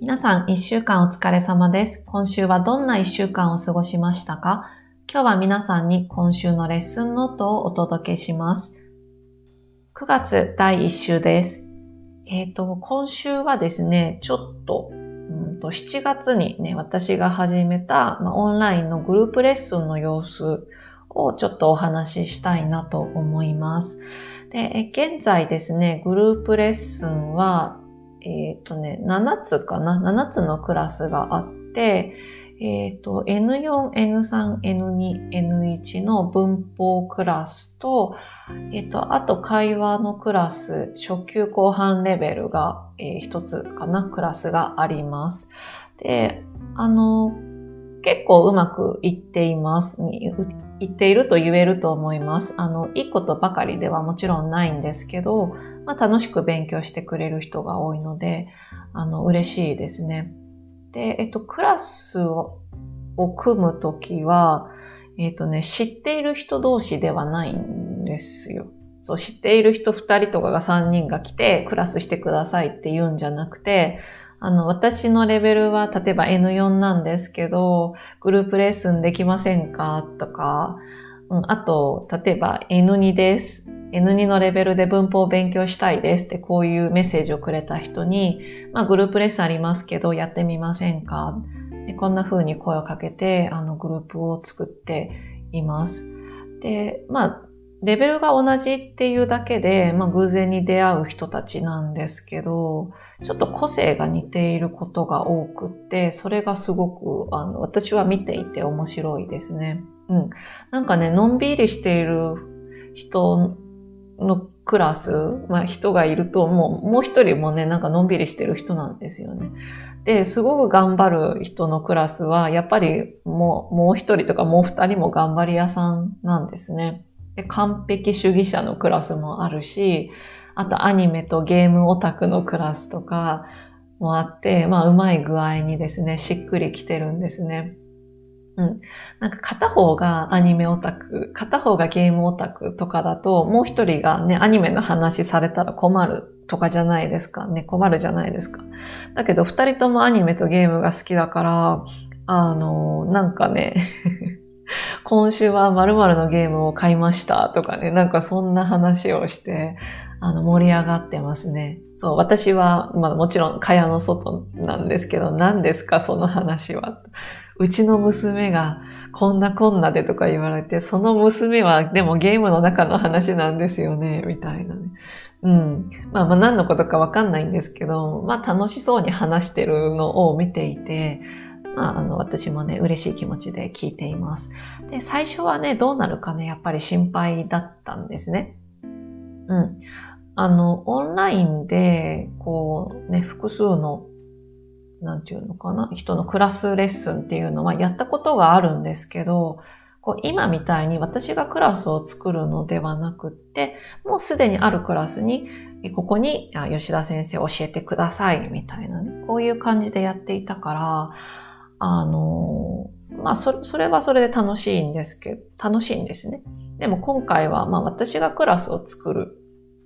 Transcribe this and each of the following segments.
皆さん、一週間お疲れ様です。今週はどんな一週間を過ごしましたか？今日は皆さんに今週のレッスンノートをお届けします。9月第1週です。えっ、ー、と、今週はですね、ちょっと、うんと7月にね、私が始めた、ま、オンラインのグループレッスンの様子をちょっとお話ししたいなと思います。で、現在ですね、グループレッスンは、えっ、ー、とね、7つかな ?7 つのクラスがあって、えっ、ー、と、N4、N3、N2、N1 の文法クラスと、えっ、ー、と、あと会話のクラス、初級後半レベルが、えー、一つかな、クラスがあります。で、あの、結構うまくいっています。言っていると言えると思います。あの、いいことばかりではもちろんないんですけど、まあ、楽しく勉強してくれる人が多いので、あの、嬉しいですね。で、えっと、クラスを組むときは、えっとね、知っている人同士ではないんですよ。そう、知っている人2人とかが3人が来て、クラスしてくださいって言うんじゃなくて、あの、私のレベルは例えば N4 なんですけど、グループレッスンできませんか？とか、うん、あと、例えば N2 です。N2 のレベルで文法を勉強したいですってこういうメッセージをくれた人に、まあグループレッスンありますけどやってみませんか？でこんな風に声をかけてあのグループを作っています。で、まあレベルが同じっていうだけで、まあ偶然に出会う人たちなんですけど、ちょっと個性が似ていることが多くって、それがすごく、あの、私は見ていて面白いですね。うん。なんかね、のんびりしている人のクラス、まあ人がいると、もう、もう一人もね、なんかのんびりしてる人なんですよね。で、すごく頑張る人のクラスは、やっぱりもう、もう一人とかもう二人も頑張り屋さんなんですね。で、完璧主義者のクラスもあるし、あとアニメとゲームオタクのクラスとかもあって、まあうまい具合にですね、しっくりきてるんですね。うん。なんか片方がアニメオタク、片方がゲームオタクとかだと、もう一人がね、アニメの話されたら困るとかじゃないですか。ね、困るじゃないですか。だけど二人ともアニメとゲームが好きだから、あの、なんかね今週は〇〇のゲームを買いましたとかね、なんかそんな話をして、あの、盛り上がってますね。そう、私は、まあもちろん、蚊帳の外なんですけど、何ですか、その話は。うちの娘が、こんなこんなでとか言われて、その娘は、でもゲームの中の話なんですよね、みたいなね。うん。まあまあ何のことかわかんないんですけど、まあ楽しそうに話してるのを見ていて、まあ、あの、私もね、嬉しい気持ちで聞いています。で、最初はね、どうなるかね、やっぱり心配だったんですね。うん。あの、オンラインで、こう、ね、複数の、なんていうのかな、人のクラスレッスンっていうのはやったことがあるんですけど、こう今みたいに私がクラスを作るのではなくって、もうすでにあるクラスに、ここに吉田先生教えてくださいみたいなね、こういう感じでやっていたから、あの、まあそ、それはそれで楽しいんですけど、楽しいんですね。でも今回は、まあ私がクラスを作る。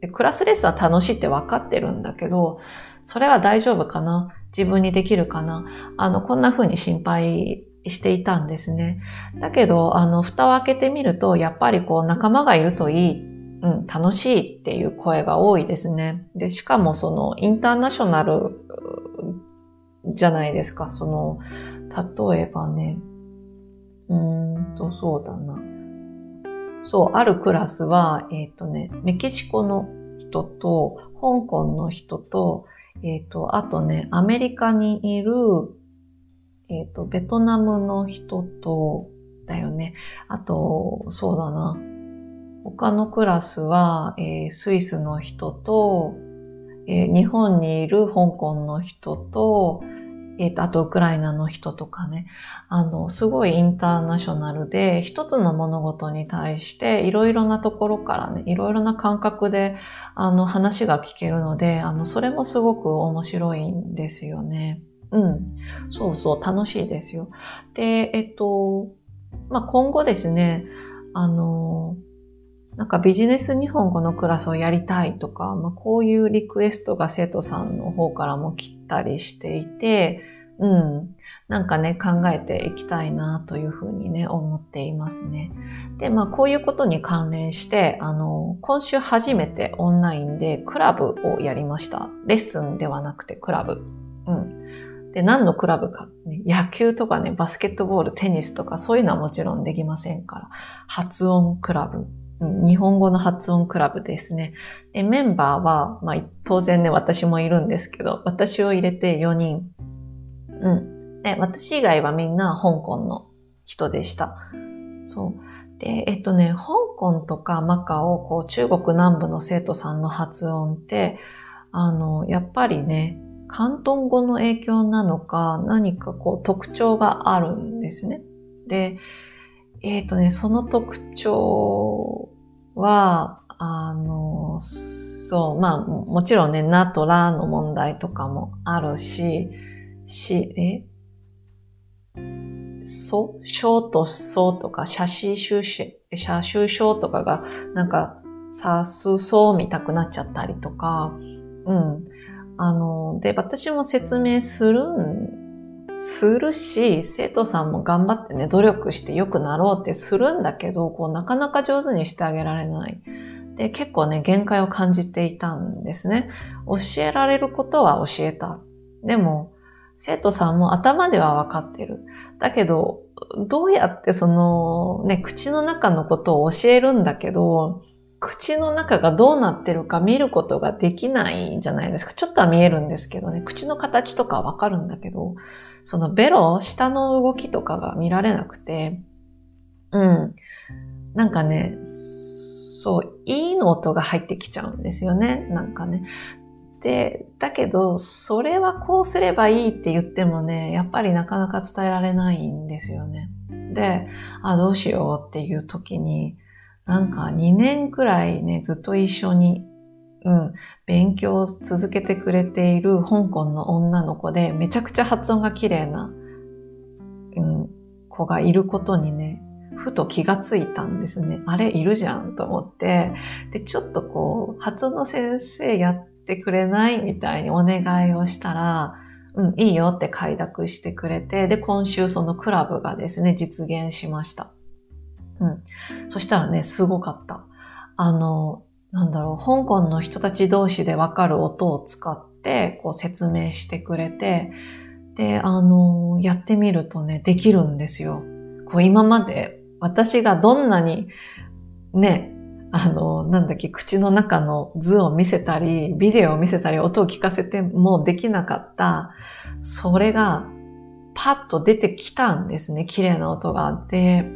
でクラスレッスは楽しいって分かってるんだけど、それは大丈夫かな？自分にできるかな？あの、こんな風に心配していたんですね。だけど、あの、蓋を開けてみると、やっぱりこう仲間がいるといい、うん、楽しいっていう声が多いですね。で、しかもそのインターナショナルじゃないですか。その、例えばね、うーんと、そうだな。そう、あるクラスは、えっ、ー、とね、メキシコの人と、香港の人と、えっ、ー、と、あとね、アメリカにいる、えっ、ー、と、ベトナムの人と、だよね。あと、そうだな。他のクラスは、えー、スイスの人と、えー、日本にいる香港の人と、えっ、ー、と、あとウクライナの人とかね、あの、すごいインターナショナルで、一つの物事に対していろいろなところからね、いろいろな感覚で、あの、話が聞けるので、あの、それもすごく面白いんですよね。うん。そうそう、楽しいですよ。で、えっと、まあ、今後ですね、あの、なんかビジネス日本語のクラスをやりたいとか、まあ、こういうリクエストが生徒さんの方からも来たりしていて、うん。なんかね、考えていきたいなというふうにね、思っていますね。で、まあ、こういうことに関連して、あの、今週初めてオンラインでクラブをやりました。レッスンではなくてクラブ。うん。で、何のクラブか、ね、野球とかね、バスケットボール、テニスとか、そういうのはもちろんできませんから。発音クラブ。日本語の発音クラブですね。で、メンバーは、まあ、当然ね、私もいるんですけど、私を入れて4人。うん。で、私以外はみんな香港の人でした。そう。で、えっとね、香港とかマカオ、こう、中国南部の生徒さんの発音って、あの、やっぱりね、広東語の影響なのか、何かこう特徴があるんですね。で、えっ、ー、とね、その特徴は、あの、そう、まあ、もちろんね、なとらの問題とかもあるし、し、え？そ、小とそうとか、写真集写、写集書とかが、なんか、さすそう見たくなっちゃったりとか、うん。あの、で、私も説明するんするし、生徒さんも頑張ってね、努力して良くなろうってするんだけど、こう、なかなか上手にしてあげられない。で、結構ね、限界を感じていたんですね。教えられることは教えた。でも、生徒さんも頭では分かってる。だけど、どうやってその、ね、口の中のことを教えるんだけど、口の中がどうなってるか見ることができないじゃないですか。ちょっとは見えるんですけどね。口の形とかわかるんだけど、そのベロ、下の動きとかが見られなくて、うん。なんかね、そう、いいの音が入ってきちゃうんですよね。なんかね。で、だけど、それはこうすればいいって言ってもね、やっぱりなかなか伝えられないんですよね。で、あ、どうしようっていう時に、なんか2年くらいね、ずっと一緒にうん、勉強を続けてくれている香港の女の子で、めちゃくちゃ発音が綺麗な、うん、子がいることにね、ふと気がついたんですね。あれ、いるじゃんと思って、で、ちょっとこう、発音の先生やってくれないみたいにお願いをしたら、うん、いいよって快諾してくれて、で、今週そのクラブがですね、実現しました。うん。そしたらね、すごかった。あの、なんだろう、香港の人たち同士でわかる音を使って、こう説明してくれて、で、あの、やってみるとね、できるんですよ。こう今まで私がどんなに、ね、あの、なんだっけ、口の中の図を見せたり、ビデオを見せたり、音を聞かせてもできなかった、それがパッと出てきたんですね。綺麗な音があって、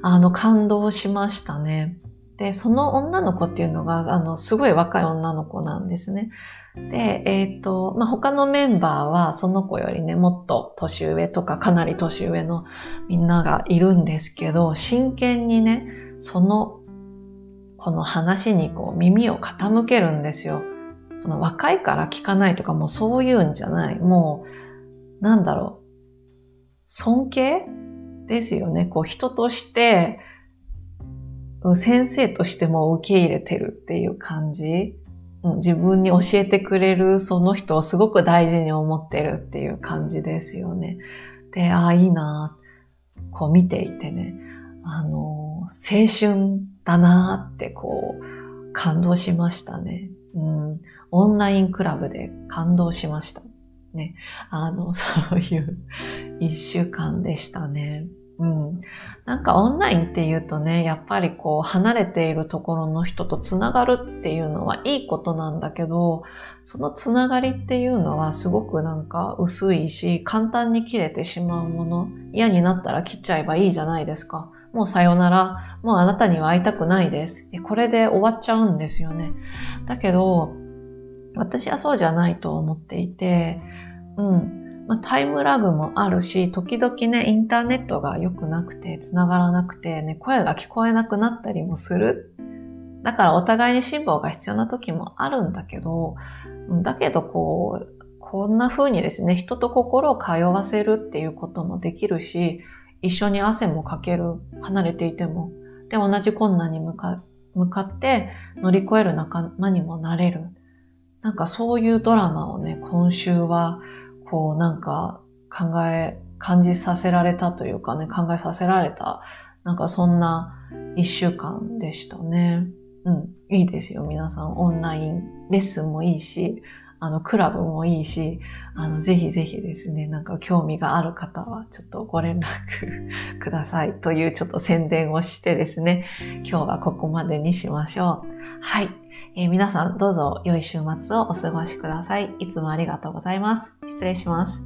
あの、感動しましたね。で、その女の子っていうのが、あの、すごい若い女の子なんですね。で、えっ、ー、と、まあ、他のメンバーはその子よりね、もっと年上とかかなり年上のみんながいるんですけど、真剣にね、その、この話にこう耳を傾けるんですよ。その若いから聞かないとかもうそういうんじゃない。もう、なんだろう。尊敬？ですよね。こう人として、先生としても受け入れてるっていう感じ。自分に教えてくれるその人をすごく大事に思ってるっていう感じですよね。で、ああ、いいなこう見ていてね、あの、青春だなってこう、感動しましたね。うん、オンラインクラブで感動しました。ね。あの、そういう一週間でしたね。うん。なんかオンラインっていうとね、やっぱりこう離れているところの人とつながるっていうのはいいことなんだけど、そのつながりっていうのはすごくなんか薄いし、簡単に切れてしまうもの、嫌になったら切っちゃえばいいじゃないですか。もうさよなら、もうあなたには会いたくないです。これで終わっちゃうんですよね。だけど、私はそうじゃないと思っていて、うん。まあ、タイムラグもあるし、時々ね、インターネットが良くなくて、繋がらなくて、ね、声が聞こえなくなったりもする。だからお互いに辛抱が必要な時もあるんだけど、だけどこう、こんな風にですね、人と心を通わせるっていうこともできるし、一緒に汗もかける、離れていても。で、同じ困難に向か向かって乗り越える仲間にもなれる。なんかそういうドラマをね、今週はこうなんか考え、感じさせられたというかね、考えさせられた、なんかそんな一週間でしたね。うん、いいですよ、皆さん。オンラインレッスンもいいし、あの、クラブもいいし、あの、ぜひぜひですね、なんか興味がある方は、ちょっとご連絡 くださいというちょっと宣伝をしてですね、今日はここまでにしましょう。はい。えー、皆さんどうぞ良い週末をお過ごしください。いつもありがとうございます。失礼します。